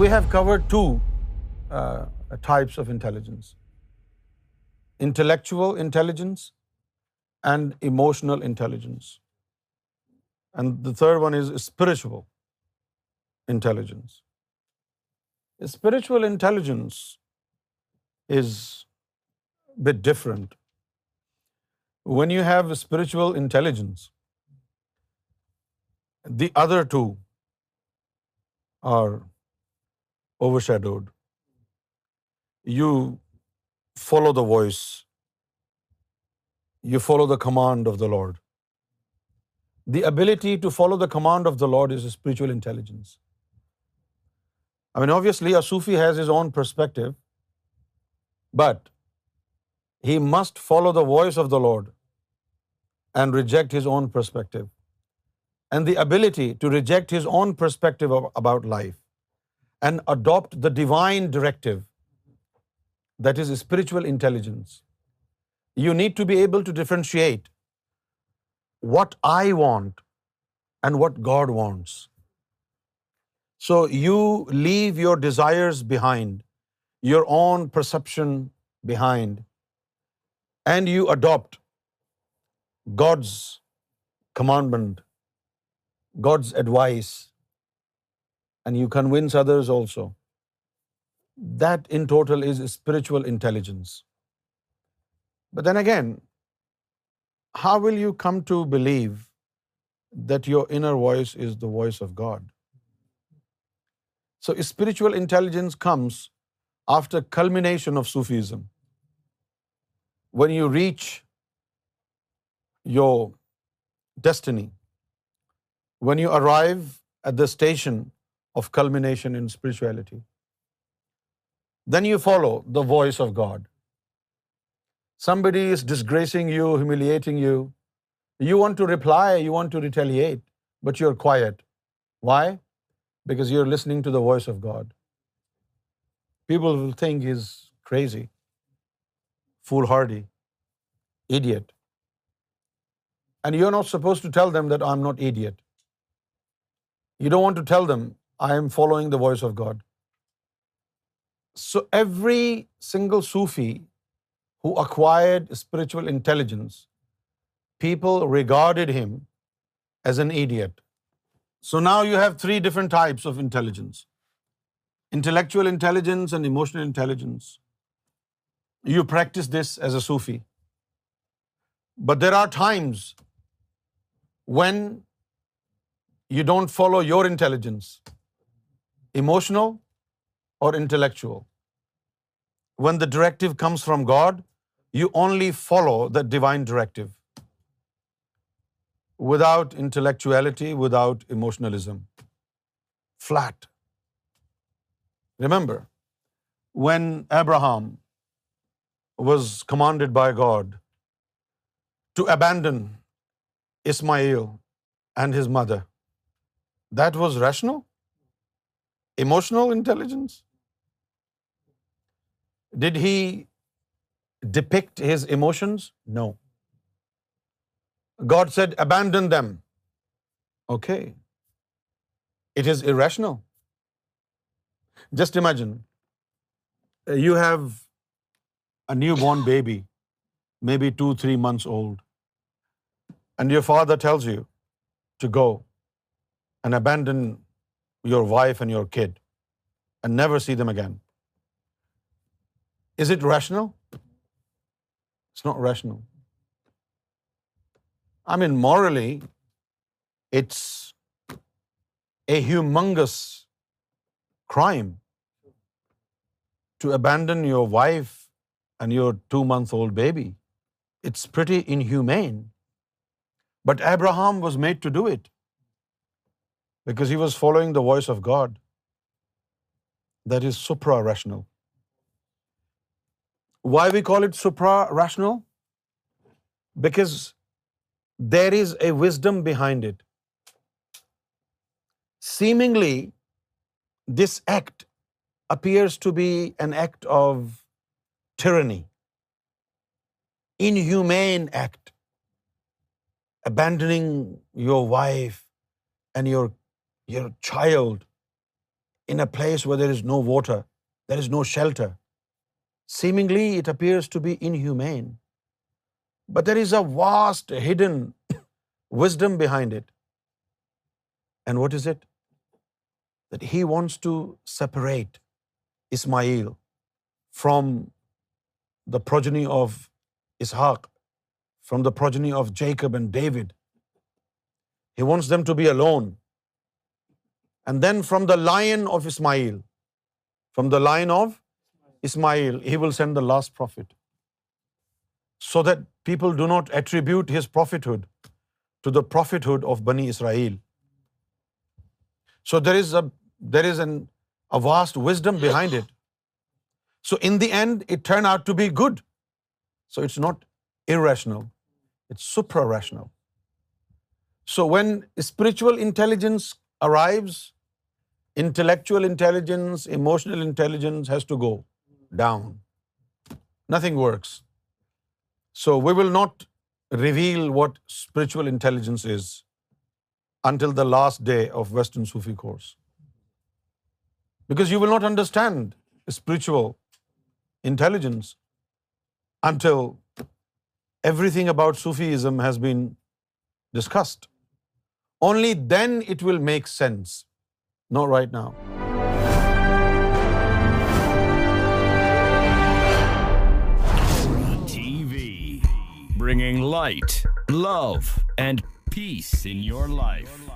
We have covered two uh, types of intelligence: intellectual intelligence and emotional intelligence. And the third one is spiritual intelligence. Spiritual intelligence is a bit different. When you have spiritual intelligence, the other two are overshadowed. You follow the voice. You follow the command of the Lord. The ability to follow the command of the Lord is a spiritual intelligence. I mean, obviously, a Sufi has his own perspective, but he must follow the voice of the Lord and reject his own perspective. And the ability to reject his own perspective about life and adopt the divine directive, that is spiritual intelligence. You need to be able to differentiate what I want and what God wants. So you leave your desires behind, your own perception behind, and you adopt God's commandment, God's advice, and you convince others also. That in total is spiritual intelligence. But then again, how will you come to believe that your inner voice is the voice of God? So spiritual intelligence comes after culmination of Sufism. When you reach your destiny, when you arrive at the station of culmination in spirituality. Then you follow the voice of God. Somebody is disgracing you, humiliating you. You want to reply, you want to retaliate, but you're quiet. Why? Because you're listening to the voice of God. People will think he's crazy, foolhardy, idiot. And you're not supposed to tell them that I'm not idiot. You don't want to tell them I am following the voice of God. So every single Sufi who acquired spiritual intelligence, people regarded him as an idiot. So now you have three different types of intelligence: intellectual intelligence and emotional intelligence. You practice this as a Sufi. But there are times when you don't follow your intelligence emotional or intellectual. When the directive comes from God, you only follow the divine directive without intellectuality, without emotionalism. Flat. Remember, when Abraham was commanded by God to abandon Ishmael and his mother, that was rational? emotional intelligence? Did he depict his emotions? No. God said, abandon them. Okay. It is irrational. Just imagine, uh, you have a newborn baby, maybe 2-3 months old, and your father tells you to go and abandon your wife and your kid and never see them again. Is it rational? It's not rational. I mean, morally, it's a humongous crime to abandon your wife and your 2-month-old baby. It's pretty inhumane. But Abraham was made to do it because he was following the voice of God that is supra-rational. Why we call it supra-rational? Because there is a wisdom behind it. Seemingly, this act appears to be an act of tyranny, inhumane act, abandoning your wife and your your child in a place where there is no water, there is no shelter. Seemingly, it appears to be inhumane. But there is a vast hidden wisdom behind it. And what is it? That he wants to separate Ismail from the progeny of Ishaq, from the progeny of Jacob and David. He wants them to be alone. And then from the line of Ismail, he will send the last prophet, so that people do not attribute his prophethood to the prophethood of Bani Israel. So there is a vast wisdom behind it. So in the end, it turned out to be good. So it's not irrational, it's supra-rational. So when spiritual intelligence arrives, intellectual intelligence, emotional intelligence has to go down. Nothing works. So we will not reveal what spiritual intelligence is until the last day of Western Sufi course. Because you will not understand spiritual intelligence until everything about Sufism has been discussed. Only then it will make sense, not right now. TV, bringing light, love, and peace in your life.